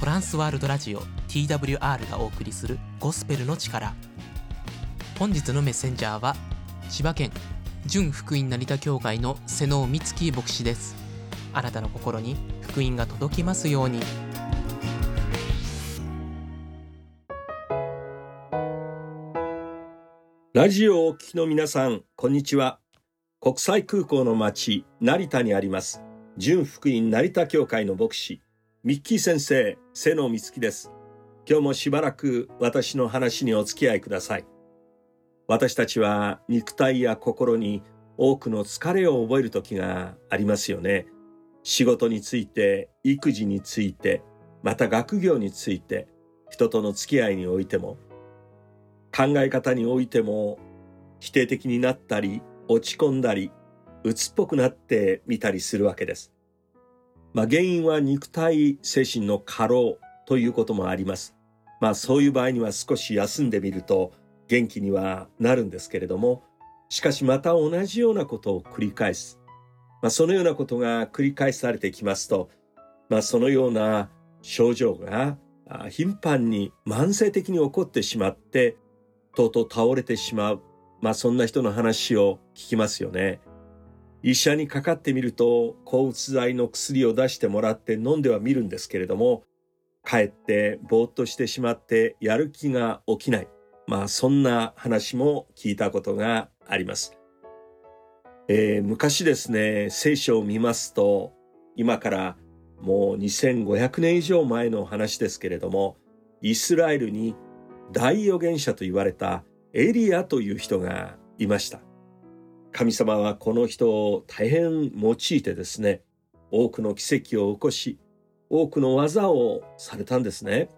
トランスワールドラジオ TWR がお送りするゴスペルの力。本日のメッセンジャーは千葉県純福音成田教会の瀬能美月牧師です。あなたの心に福音が届きますように。ラジオをお聞きの皆さん、こんにちは。国際空港の町、成田にあります、純福音成田教会の牧師、ミッキー先生、瀬野美月です。今日もしばらく私の話にお付き合いください。私たちは肉体や心に多くの疲れを覚える時がありますよね。仕事について、育児について、また学業について、人との付き合いにおいても、考え方においても否定的になったり落ち込んだり鬱っぽくなってみたりするわけです。まあ原因は肉体精神の過労ということもあります。まあそういう場合には少し休んでみると元気にはなるんですけれどもしかしまた同じようなことを繰り返す。まあそのようなことが繰り返されてきますとまあそのような症状が頻繁に慢性的に起こってしまってとうとう倒れてしまう。まあそんな人の話を聞きますよね。医者にかかってみると抗うつ剤の薬を出してもらって飲んではみるんですけれども、かえってぼーっとしてしまってやる気が起きない。まあそんな話も聞いたことがあります。えー昔ですね、聖書を見ますと、今からもう2500年以上前の話ですけれども、イスラエルに大預言者と言われたエリアという人がいました。神様はこの人を大変用いてですね、多くの奇跡を起こし、多くの技をされたんですね。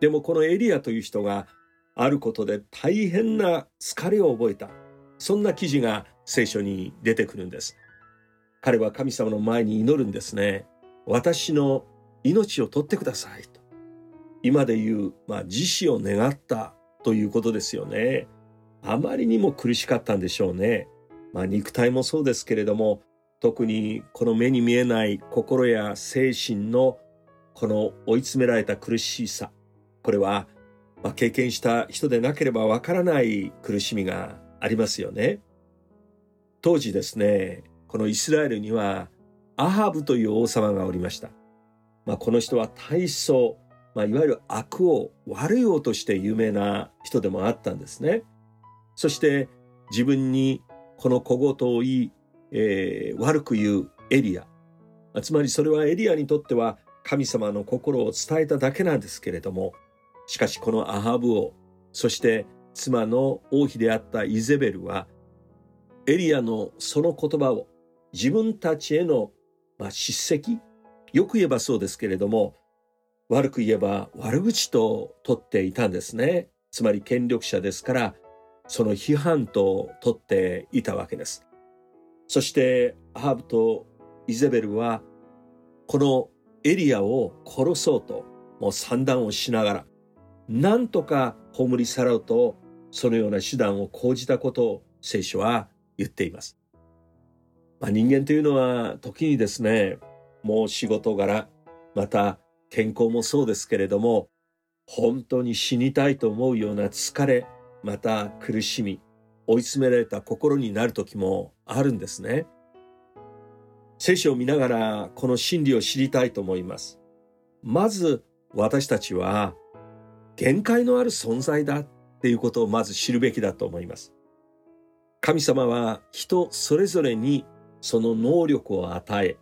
でもこのエリアという人があることで大変な疲れを覚えた。そんな記事が聖書に出てくるんです。彼は神様の前に祈るんですね。私の命を取ってくださいと。今で言う、まあ、自死を願ったということですよね。あまりにも苦しかったんでしょうね。まあ、肉体もそうですけれども、特にこの目に見えない心や精神のこの追い詰められた苦しさ。これは、まあ、経験した人でなければわからない苦しみがありますよね。当時ですね、このイスラエルにはアハブという王様がおりました。まあ、この人は大層まあ、いわゆる悪王、悪い王として有名な人でもあったんですね。そして自分にこの小言を言い、えー悪く言うエリア。つまりそれはエリアにとっては神様の心を伝えただけなんですけれども、しかしこのアハブ王、そして妻の王妃であったイゼベルは、エリアのその言葉を自分たちへの、まあ、叱責よく言えばそうですけれども、悪く言えば悪口と取っていたんですね。つまり権力者ですから、その批判と取っていたわけです。そして、アハブとイゼベルは、このエリアを殺そうと、もう算段をしながら、なんとか葬り去ろうと、そのような手段を講じたことを聖書は言っています。まあ、人間というのは時にですね、もう仕事柄、また健康もそうですけれども、本当に死にたいと思うような疲れ、また苦しみ、追い詰められた心になる時もあるんですね。聖書を見ながらこの真理を知りたいと思います。まず私たちは限界のある存在だっていうことをまず知るべきだと思います。神様は人それぞれにその能力を与え、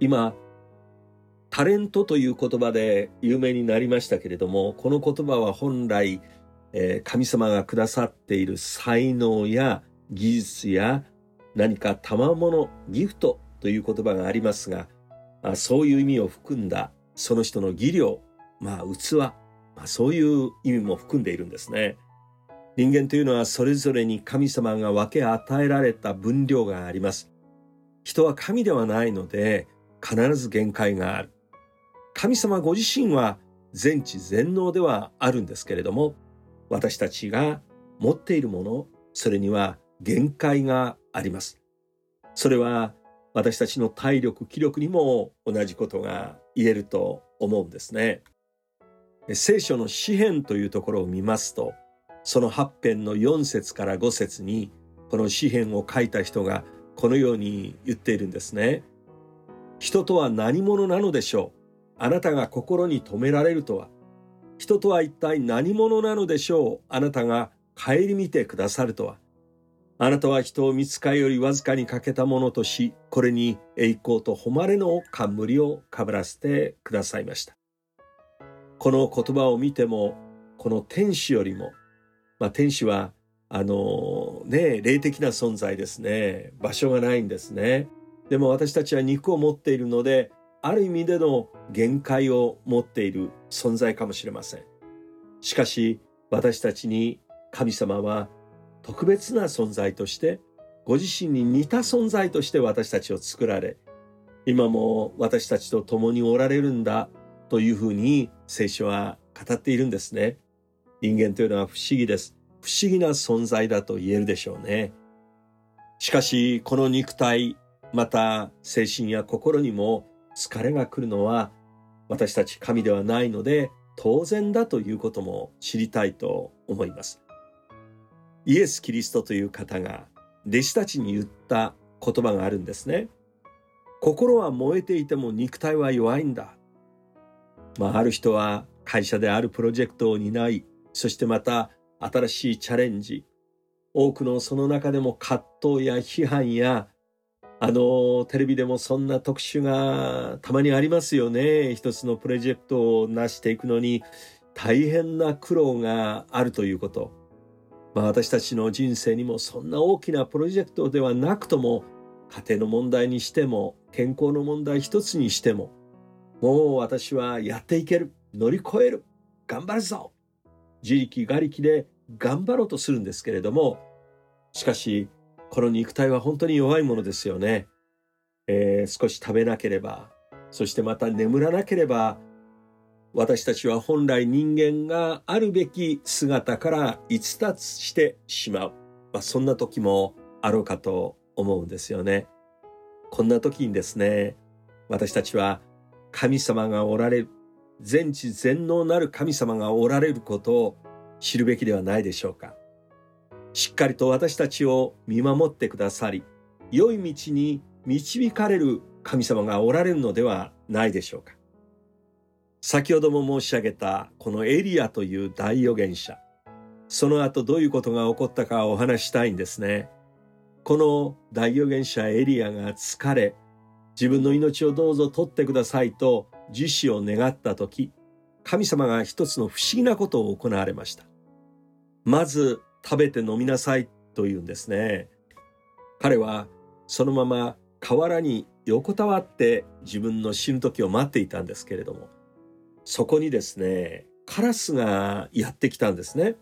今タレントという言葉で有名になりましたけれども、この言葉は本来、え神様がくださっている才能や技術や何か賜物、ギフトという言葉がありますが、あそういう意味を含んだその人の技量、まあ器、まあ、そういう意味も含んでいるんですね。人間というのはそれぞれに神様が分け与えられた分量があります。人は神ではないので必ず限界がある。神様ご自身は全知全能ではあるんですけれども、私たちが持っているもの、それには限界があります。それは私たちの体力、気力にも同じことが言えると思うんですね。聖書の詩篇というところを見ますと、その8編の4節から5節に、この詩篇を書いた人がこのように言っているんですね。人とは何者なのでしょうあなたが心に留められるとは。人とは一体何者なのでしょう？あなたが顧みてくださるとは。あなたは人を見つかよりわずかに欠けたものとし、これに栄光と誉れの冠をかぶらせてくださいました。この言葉を見ても、この天使よりも、まあ天使は、あのね、霊的な存在ですね。場所がないんですね。でも私たちは肉を持っているので、ある意味での限界を持っている存在かもしれません。しかし、私たちに神様は特別な存在として、ご自身に似た存在として私たちを作られ、今も私たちと共におられるんだというふうに聖書は語っているんですね。人間というのは不思議です。不思議な存在だと言えるでしょうね。しかし、この肉体、また精神や心にも疲れが来るのは私たち神ではないので当然だということも知りたいと思います。イエス・キリストという方が弟子たちに言った言葉があるんですね。心は燃えていても肉体は弱いんだ。まあ、ある人は会社であるプロジェクトを担い、そしてまた新しいチャレンジ、多くのその中でも葛藤や批判や、あの、テレビでもそんな特集がたまにありますよね。一つのプロジェクトを成していくのに大変な苦労があるということ。まあ私たちの人生にもそんな大きなプロジェクトではなくとも、家庭の問題にしても、健康の問題一つにしても、もう私はやっていける。乗り越える。頑張るぞ。自力が力で頑張ろうとするんですけれども、しかし、この肉体は本当に弱いものですよね。えー、少し食べなければ、そしてまた眠らなければ、私たちは本来人間があるべき姿から逸脱してしまう。まあ、そんな時もあろうかと思うんですよね。こんな時にですね、私たちは神様がおられる、全知全能なる神様がおられることを知るべきではないでしょうか。しっかりと私たちを見守ってくださり、良い道に導かれる神様がおられるのではないでしょうか。先ほども申し上げたこのエリアという大預言者。その後どういうことが起こったかお話したいんですね。この大預言者エリアが疲れ、自分の命をどうぞ取ってくださいと自死を願った時、神様が一つの不思議なことを行われました。まず食べて飲みなさいと言うんですね。彼はそのまま河原に横たわって自分の死ぬ時を待っていたんですけれども、そこにですね、カラスがやってきたんですね。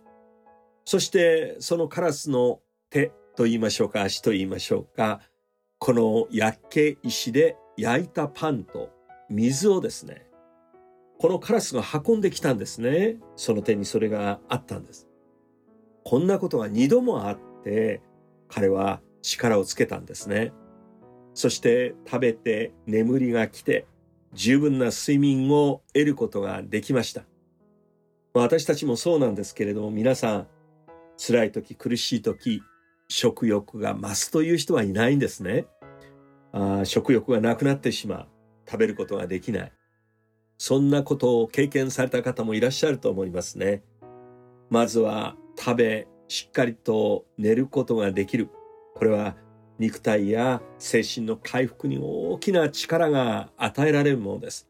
そしてそのカラスの手と言いましょうか、足と言いましょうか、この焼け石で焼いたパンと水をですね、このカラスが運んできたんですね。その手にそれがあったんです。こんなことが二度もあって、彼は力をつけたんですね。そして食べて眠りが来て、十分な睡眠を得ることができました。私たちもそうなんですけれども、皆さん、辛い時、苦しい時、食欲が増すという人はいないんですね。あ食欲がなくなってしまう。食べることができない。そんなことを経験された方もいらっしゃると思いますね。まずは食べ、しっかりと寝ることができる。これは肉体や精神の回復に大きな力が与えられるものです。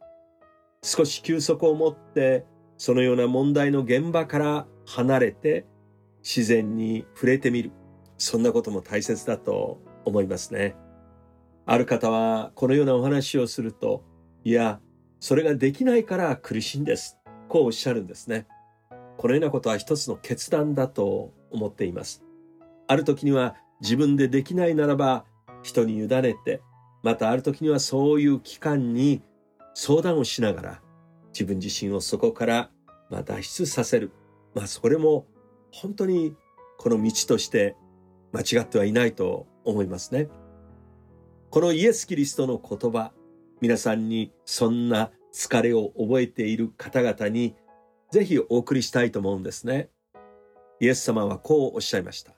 少し休息を持って、そのような問題の現場から離れて自然に触れてみる。そんなことも大切だと思いますね。ある方はこのようなお話をすると、いや、それができないから苦しいんです。こうおっしゃるんですね。このようなことは一つの決断だと思っています。ある時には自分でできないならば人に委ねて、またある時にはそういう機関に相談をしながら自分自身をそこから脱出させる。まあそれも本当にこの道として間違ってはいないと思いますね。このイエス・キリストの言葉、皆さんにそんな疲れを覚えている方々にぜひお送りしたいと思うんですね。イエス様はこうおっしゃいました。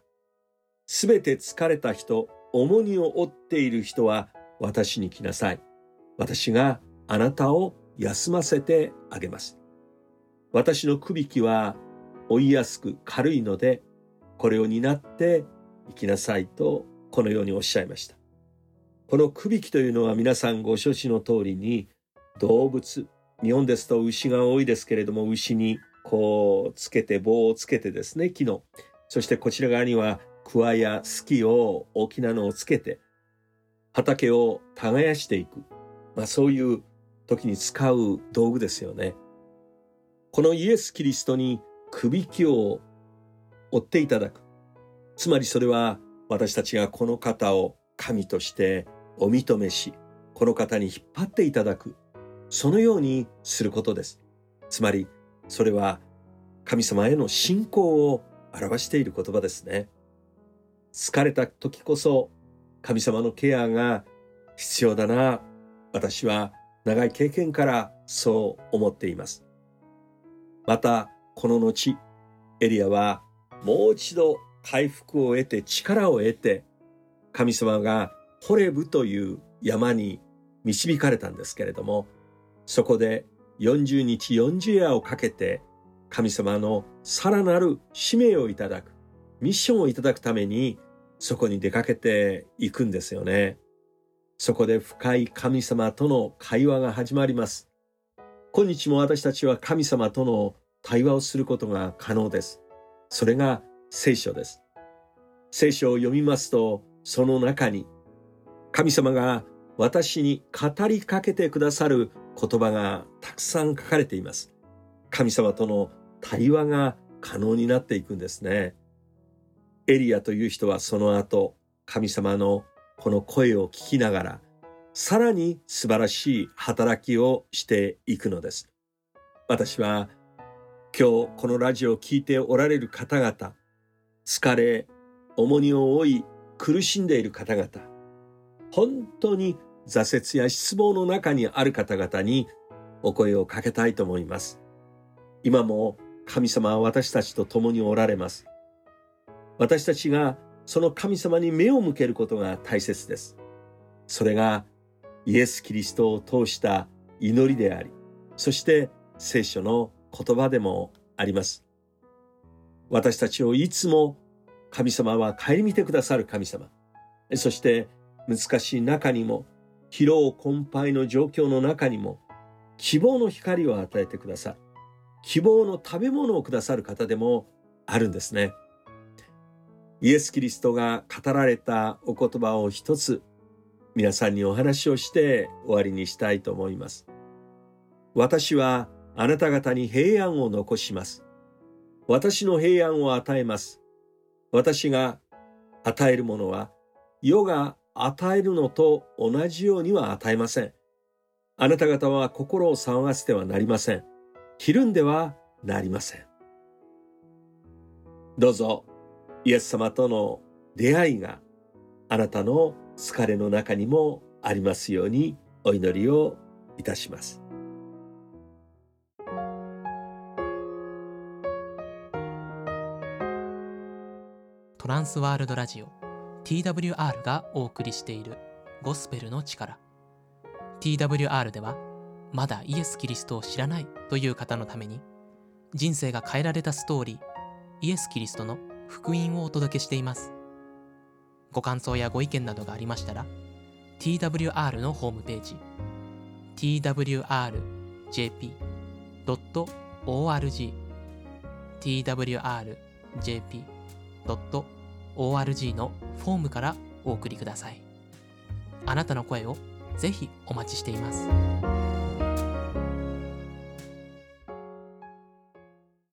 すべて疲れた人、重荷を負っている人は私に来なさい。私があなたを休ませてあげます。私のくびきは追いやすく軽いので、これを担って行きなさいとこのようにおっしゃいました。このくびきというのは皆さんご承知の通りに動物、日本ですと牛が多いですけれども牛にこうつけて棒をつけてですね、木の。そしてこちら側にはクワやスキを大きなのをつけて畑を耕していく。まあそういう時に使う道具ですよね。このイエス・キリストにくびきを追っていただく。つまりそれは私たちがこの方を神としてお認めし、この方に引っ張っていただく。そのようにすることです。つまり、それは神様への信仰を表している言葉ですね。疲れた時こそ神様のケアが必要だな。私は長い経験からそう思っています。また、この後、エリアはもう一度回復を得て力を得て、神様がホレブという山に導かれたんですけれども、そこで40日40夜をかけて神様のさらなる使命をいただく、ミッションをいただくためにそこに出かけていくんですよね。そこで深い神様との会話が始まります。今日も私たちは神様との対話をすることが可能です。それが聖書です。聖書を読みますと、その中に神様が私に語りかけてくださる言葉がたくさん書かれています。神様との対話が可能になっていくんですね。エリアという人はその後、神様のこの声を聞きながら、さらに素晴らしい働きをしていくのです。私は今日このラジオを聴いておられる方々、疲れ、重荷を負い、苦しんでいる方々、本当に挫折や失望の中にある方々にお声をかけたいと思います。今も神様は私たちと共におられます。私たちがその神様に目を向けることが大切です。それがイエス・キリストを通した祈りであり、そして聖書の言葉でもあります。私たちをいつも神様は顧みてくださる神様。そして難しい中にも、疲労困憊の状況の中にも、希望の光を与えてくださる。希望の食べ物をくださる方でもあるんですね。イエス・キリストが語られたお言葉を一つ皆さんにお話をして終わりにしたいと思います。私はあなた方に平安を残します。私の平安を与えます。私が与えるものは世が与えるのと同じようには与えません。あなた方は心を騒がせてはなりません。ひるんではなりません。どうぞイエス様との出会いがあなたの疲れの中にもありますようにお祈りをいたします。トランスワールドラジオ TWR がお送りしているゴスペルの力 TWR ではまだイエス・キリストを知らないという方のために人生が変えられたストーリーイエス・キリストの福音をお届けしています。ご感想やご意見などがありましたら、TWR のホームページ、twrjp.org、twrjp.org ORG のフォームからお送りください。あなたの声をぜひお待ちしています。